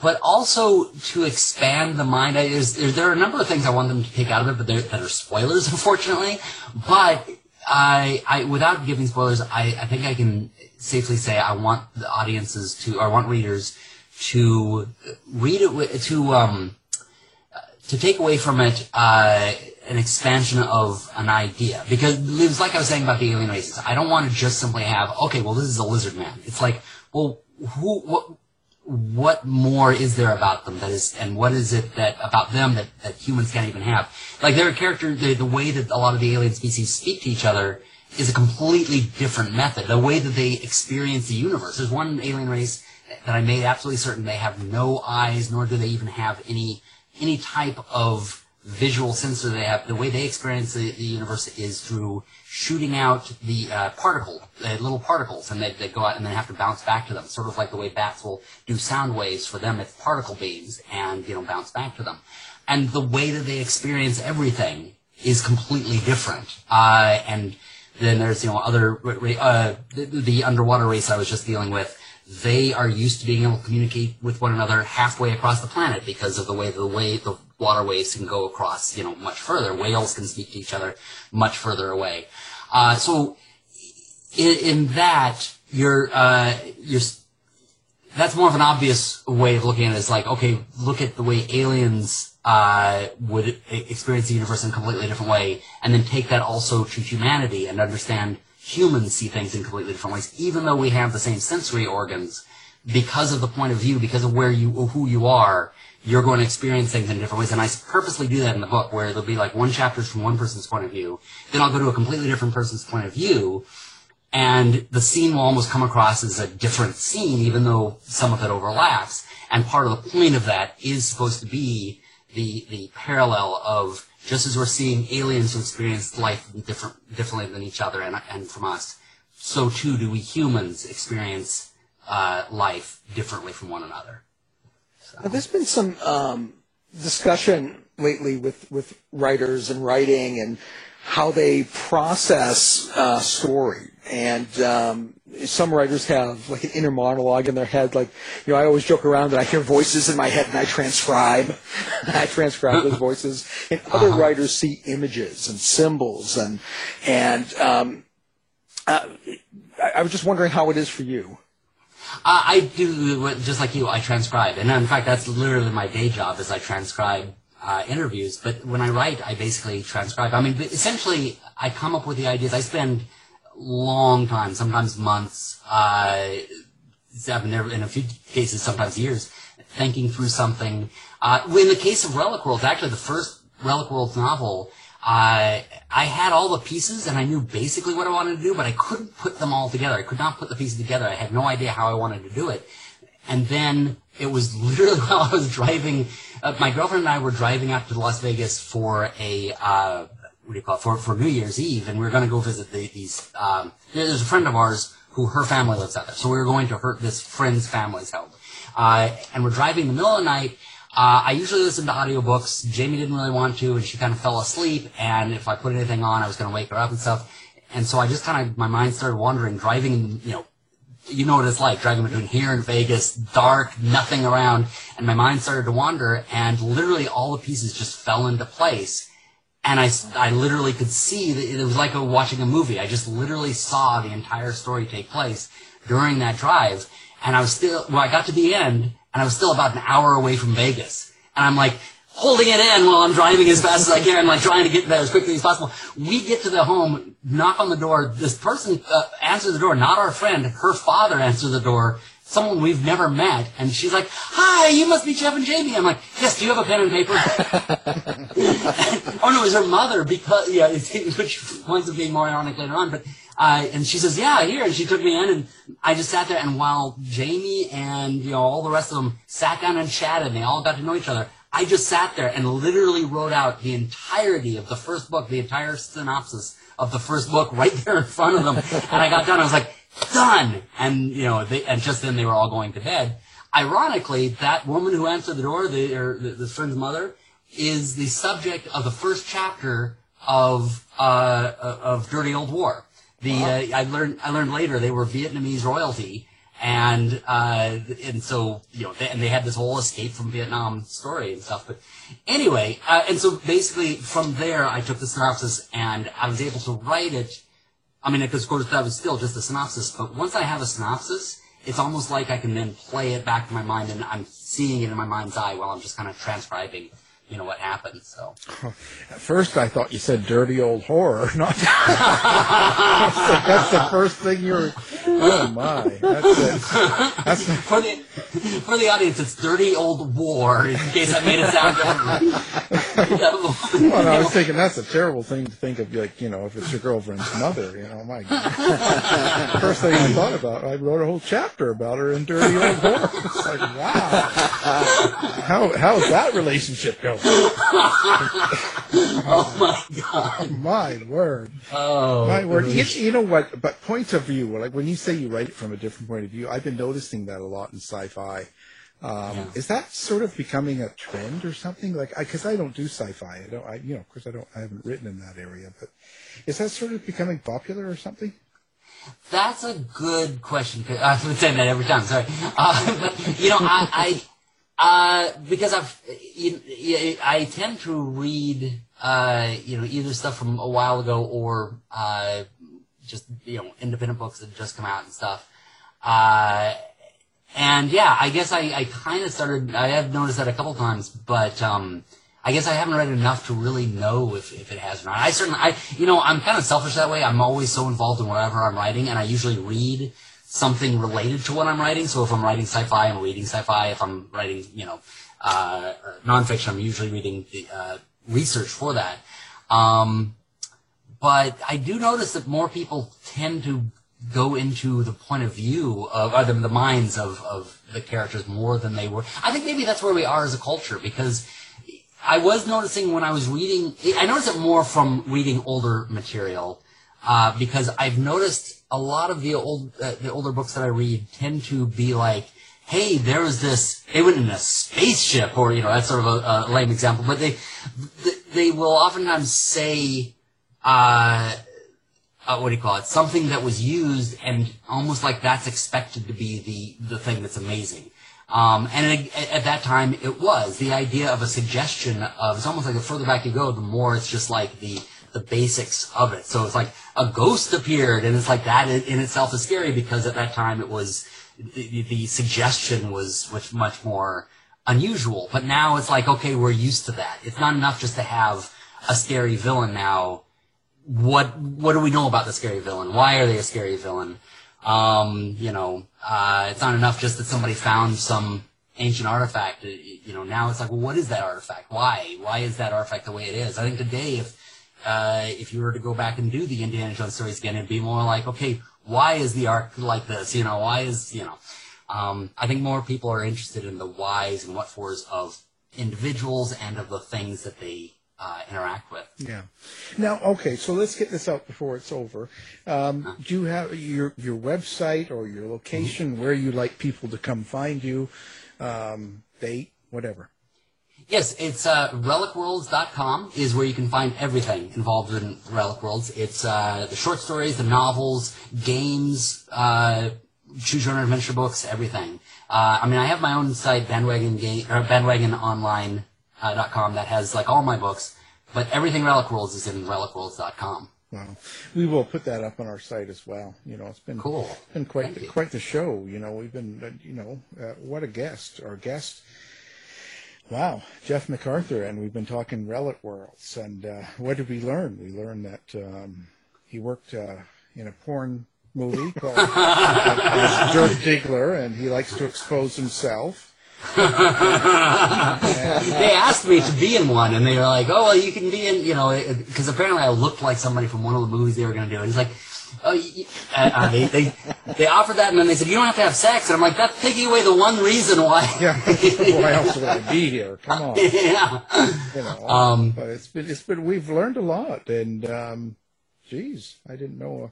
F: but also to expand the mind. There, are a number of things I want them to take out of it, but that are spoilers, unfortunately. But I, I, without giving spoilers, I, I think I can safely say I want the audiences to, or I want readers to read it, to, um, to take away from it uh, an expansion of an idea. Because it's like I was saying about the alien races. I don't want to just simply have, okay, well, this is a lizard man. It's like, well, who, what, what more is there about them that is, and what is it that about them that, that humans can't even have? Like their character, the, the way that a lot of the alien species speak to each other is a completely different method. The way that they experience the universe. There's one alien race that I made absolutely certain they have no eyes, nor do they even have any any type of visual sensor they have. The way they experience the, the universe is through shooting out the uh, particle, little particles, and they, they go out and then have to bounce back to them. Sort of like the way bats will do sound waves for them, it's particle beams, and you know bounce back to them. And the way that they experience everything is completely different. Uh, and then there's you know other uh, the, the underwater race I was just dealing with. They are used to being able to communicate with one another halfway across the planet because of the way the way the waterways can go across, you know, much further. Whales can speak to each other much further away. Uh, so in, in that, you're uh, you're that's more of an obvious way of looking at it. It's like, okay, look at the way aliens uh, would experience the universe in a completely different way, and then take that also to humanity and understand humans see things in completely different ways, even though we have the same sensory organs. Because of the point of view, because of where you, who you are, you're going to experience things in different ways. And I purposely do that in the book, where there'll be like one chapter from one person's point of view, then I'll go to a completely different person's point of view, and the scene will almost come across as a different scene, even though some of it overlaps. And part of the point of that is supposed to be the the parallel of just as we're seeing aliens who experience life different differently than each other and and from us, so too do we humans experience uh, life differently from one another.
E: Now, there's been some um, discussion lately with, with writers and writing and how they process uh, story. And um, some writers have like an inner monologue in their head. Like, you know, I always joke around that I hear voices in my head and I transcribe. I transcribe those voices. And other writers see images and symbols and and um, uh, I, I was just wondering how it is for you.
F: Uh, I do just like you. I transcribe, and in fact, that's literally my day job. Is I transcribe uh, interviews. But when I write, I basically transcribe. I mean, essentially, I come up with the ideas. I spend long time, sometimes months, uh, never, in a few cases, sometimes years, thinking through something. Uh, in the case of Relic Worlds, actually, the first Relic Worlds novel. Uh, I had all the pieces and I knew basically what I wanted to do, but I couldn't put them all together. I could not put the pieces together. I had no idea how I wanted to do it. And then it was literally while I was driving, uh, my girlfriend and I were driving out to Las Vegas for a, uh, what do you call it, for, for New Year's Eve, and we were going to go visit the, these, um, there's a friend of ours who her family lives out there. So we were going to her, this friend's family's home. Uh, and we're driving in the middle of the night, uh, I usually listen to audiobooks. Jamie didn't really want to, and she kind of fell asleep. And if I put anything on, I was going to wake her up and stuff. And so I just kind of, my mind started wandering, driving, you know, you know what it's like, driving between here and Vegas, dark, nothing around. And my mind started to wander, and literally all the pieces just fell into place. And I, I literally could see that it was like watching a movie. I just literally saw the entire story take place during that drive. And I was still, well, I got to the end, and I was still about an hour away from Vegas. And I'm like, holding it in while I'm driving as fast as I can, like trying to get there as quickly as possible. We get to the home, knock on the door. This person uh, answers the door, not our friend. Her father answers the door, someone we've never met, and she's like, "Hi, you must be Jeff and Jamie." I'm like, "Yes, do you have a pen and paper?" oh no, it was her mother because yeah, which winds up being more ironic later on. But uh, and she says, "Yeah, here," and she took me in, and I just sat there. And while Jamie and you know all the rest of them sat down and chatted, and they all got to know each other. I just sat there and literally wrote out the entirety of the first book, the entire synopsis of the first book right there in front of them. and I got done. I was like, done. And, you know, they, and just then they were all going to bed. Ironically, that woman who answered the door, the, or the, the friend's mother, is the subject of the first chapter of, uh, of Dirty Old War. The, uh, I learned, I learned later they were Vietnamese royalty. And, uh, and so, you know, they, and they had this whole escape from Vietnam story and stuff. But anyway, uh, and so basically from there, I took the synopsis and I was able to write it. I mean, because of course that was still just a synopsis, but once I have a synopsis, it's almost like I can then play it back to my mind and I'm seeing it in my mind's eye while I'm just kind of transcribing you know what happened. So
D: at first I thought you said dirty old horror. Not that's the first thing you're. Oh my! That's, it. that's
F: for the for the audience. It's dirty old war. In case I made it sound different.
D: Well, no, I was thinking that's a terrible thing to think of. Like you know, if it's your girlfriend's mother, you know, my God. First thing I thought about, I wrote a whole chapter about her in dirty old horror. It's like wow. How how's that relationship going?
F: oh my god!
D: My word!
F: Oh
D: my word! You, you, know what? But point of view, like when you say you write it from a different point of view, I've been noticing that a lot in sci-fi. Um, yeah. Is that sort of becoming a trend or something? Like, because I, I, don't do sci-fi, I don't, I, you know, of course I don't, I haven't written in that area, but is that sort of becoming popular or something?
F: That's a good question. I've been saying that every time. Sorry, uh, but you know, I, I uh, because I've, you, you, I tend to read, uh, you know, either stuff from a while ago or, uh, just, you know, independent books that just come out and stuff. And yeah, I guess I, I kind of started, I have noticed that a couple times, but, um, I guess I haven't read enough to really know if, if it has or not. I certainly, I, you know, I'm kind of selfish that way. I'm always so involved in whatever I'm writing, and I usually read something related to what I'm writing. So if I'm writing sci-fi, I'm reading sci-fi. If I'm writing, you know, uh, nonfiction, I'm usually reading the uh, research for that. Um, but I do notice that more people tend to go into the point of view of or the, the minds of, of the characters more than they were. I think maybe that's where we are as a culture because I was noticing when I was reading, I noticed it more from reading older material uh, because I've noticed a lot of the old uh, the older books that I read tend to be like, hey, there was this. They went in a spaceship, or you know, that's sort of a, a lame example, but they they will oftentimes say, uh, uh, what do you call it? Something that was used, and almost like that's expected to be the the thing that's amazing. Um, and it, at that time, it was the idea of a suggestion of. It's almost like the further back you go, the more it's just like the the basics of it. So it's like a ghost appeared, and it's like that in, itself is scary because at that time it was the, the suggestion was much much more unusual. But now it's like okay, we're used to that. It's not enough just to have a scary villain now. What what do we know about the scary villain? Why are they a scary villain? Um, you know, uh, it's not enough just that somebody found some ancient artifact. You know, now it's like, well, what is that artifact? Why? Why is that artifact the way it is? I think today, if uh, if you were to go back and do the Indiana Jones stories again, it'd be more like, okay, why is the ark like this? You know, why is, you know, um, I think more people are interested in the whys and what fors of individuals and of the things that they uh, interact with.
D: Yeah. Now, okay, so let's get this out before it's over. Um? Do you have your your website or your location mm-hmm. where you like people to come find you, um, date, whatever?
F: Yes, it's uh, relicworlds.com is where you can find everything involved in Relic Worlds. It's uh, the short stories, the novels, games, uh, choose your own adventure books, everything. Uh, I mean, I have my own site, bandwagon game or bandwagononline.com, uh, that has like all my books, but everything Relic Worlds is in relicworlds.com.
D: Wow, we will put that up on our site as well. You know, it's been
F: cool.
D: Been quite the, quite the show. You know, we've been uh, you know uh, what a guest. Our guest Wow, Jeff MacArthur, and we've been talking Relic Worlds. And uh, what did we learn? We learned that um, he worked uh, in a porn movie called Dirk Diggler, and he likes to expose himself.
F: they asked me to be in one, and they were like, "Oh, well, you can be in," you know, because apparently I looked like somebody from one of the movies they were going to do. And he's like, "Oh, you, uh, uh, they, they they offered that, and then they said you don't have to have sex." And I'm like, "That's taking away the one reason why."
D: Yeah, why else would I be here? Come on.
F: yeah.
D: You know,
F: Um,
D: but it's been it's been we've learned a lot, and um, geez, I didn't know.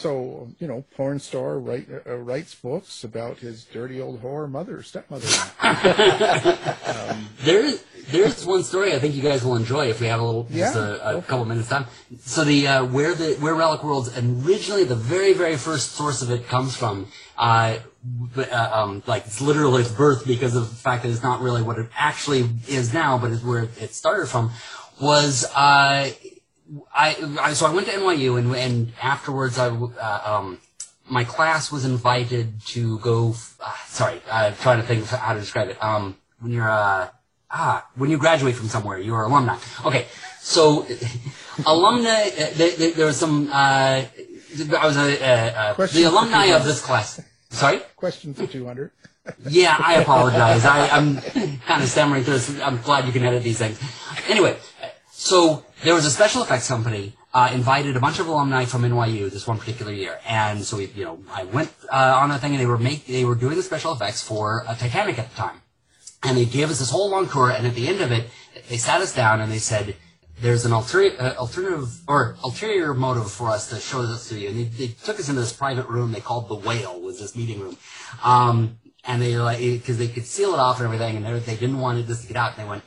D: So you know, porn star write, uh, writes books about his dirty old whore mother, stepmother.
F: There, there's one story I think you guys will enjoy if we have a little, just
D: Yeah,
F: a, a couple minutes time. So the uh, where the where Relic Worlds originally the very very first source of it comes from, uh, but, uh, um, like it's literally its birth because of the fact that it's not really what it actually is now, but it's where it started from, was uh, I, I so I went to NYU and and afterwards I uh, um my class was invited to go. Uh, sorry, I'm trying to think of how to describe it. Um, when you're uh, ah when you graduate from somewhere, you're alumni. Okay, so alumni. Uh, there, there, there was some. Uh, I was a, the alumni of this class. Sorry.
D: Question for two hundred.
F: Yeah, I apologize. I, I'm kind of stammering through this. I'm glad you can edit these things. Anyway, so there was a special effects company uh, invited a bunch of alumni from NYU this one particular year, and so we, you know, I went uh, on a thing, and they were make they were doing the special effects for uh, Titanic at the time, and they gave us this whole long tour, and at the end of it, they sat us down and they said. There's an uh, alternative or ulterior motive for us to show this to you. And they, they took us into this private room they called the Whale, was this meeting room. Um, and they like because they could seal it off and everything, and they they didn't want this to get out. And they went,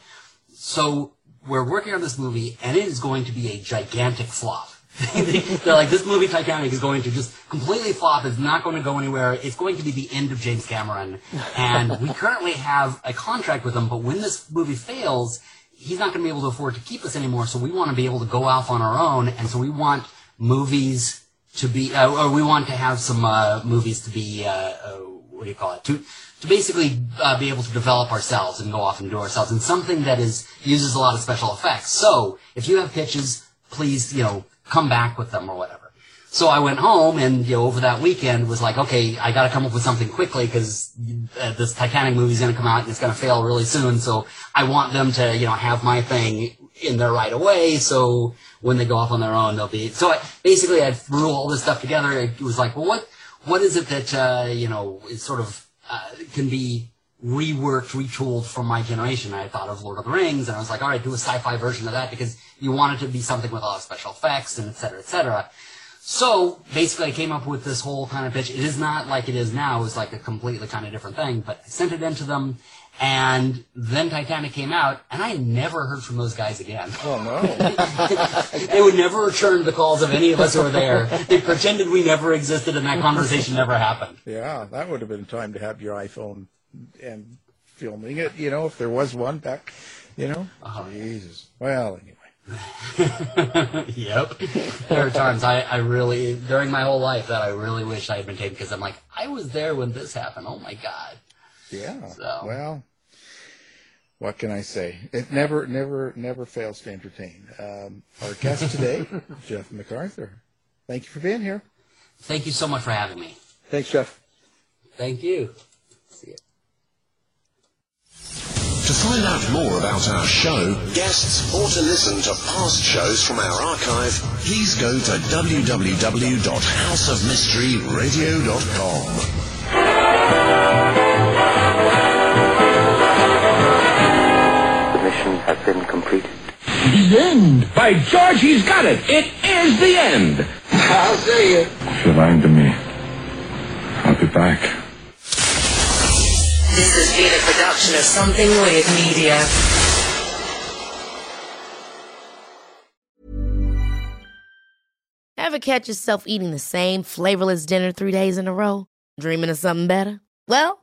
F: so we're working on this movie, and it is going to be a gigantic flop. They're like, this movie Titanic is going to just completely flop. It's not going to go anywhere. It's going to be the end of James Cameron. And we currently have a contract with him, but when this movie fails, he's not going to be able to afford to keep us anymore. So we want to be able to go off on our own, and so we want movies to be, uh, or we want to have some uh, movies to be, uh, uh, what do you call it? To to basically uh, be able to develop ourselves and go off and do ourselves, and something that is uses a lot of special effects. So if you have pitches, please, you know, come back with them or whatever. So I went home and, you know, over that weekend was like, okay, I gotta come up with something quickly because uh, this Titanic movie's gonna come out and it's gonna fail really soon. So I want them to, you know, have my thing in there right away. So when they go off on their own, they'll be, so I, basically I threw all this stuff together. It was like, well, what, what is it that, uh, you know, is sort of, uh, can be reworked, retooled from my generation. I thought of Lord of the Rings, and I was like, all right, do a sci-fi version of that because you want it to be something with a lot of special effects and et cetera, et cetera. So basically, I came up with this whole kind of pitch. It is not like it is now; it's like a completely kind of different thing. But I sent it into them, and then Titanic came out, and I never heard from those guys again.
D: Oh no!
F: they would never return the calls of any of us who were there. They pretended we never existed, and that conversation never happened.
D: Yeah, that would have been time to have your iPhone and filming it. You know, if there was one back. You know, Oh, Jesus. Well, anyway.
F: yep. There are times I, I really, during my whole life, that I really wish I had been taken because I'm like, I was there when this happened. Oh my God.
D: Yeah.
F: So.
D: Well, what can I say? It never, never, never fails to entertain. Um, our guest today, Jeff MacArthur. Thank you for being here.
F: Thank you so much for having me.
E: Thanks, Jeff.
F: Thank you. See ya.
C: To find out more about our show, guests, or to listen to past shows from our archive, please go to www.houseofmysteryradio.com.
J: mission has been completed.
K: The end. By George, he's got it. It is the end.
E: I'll see you.
K: If you're lying to me, I'll be back.
L: This has been a production of Something Weird Media.
M: Ever catch yourself eating the same flavorless dinner three days in a row? Dreaming of something better? Well,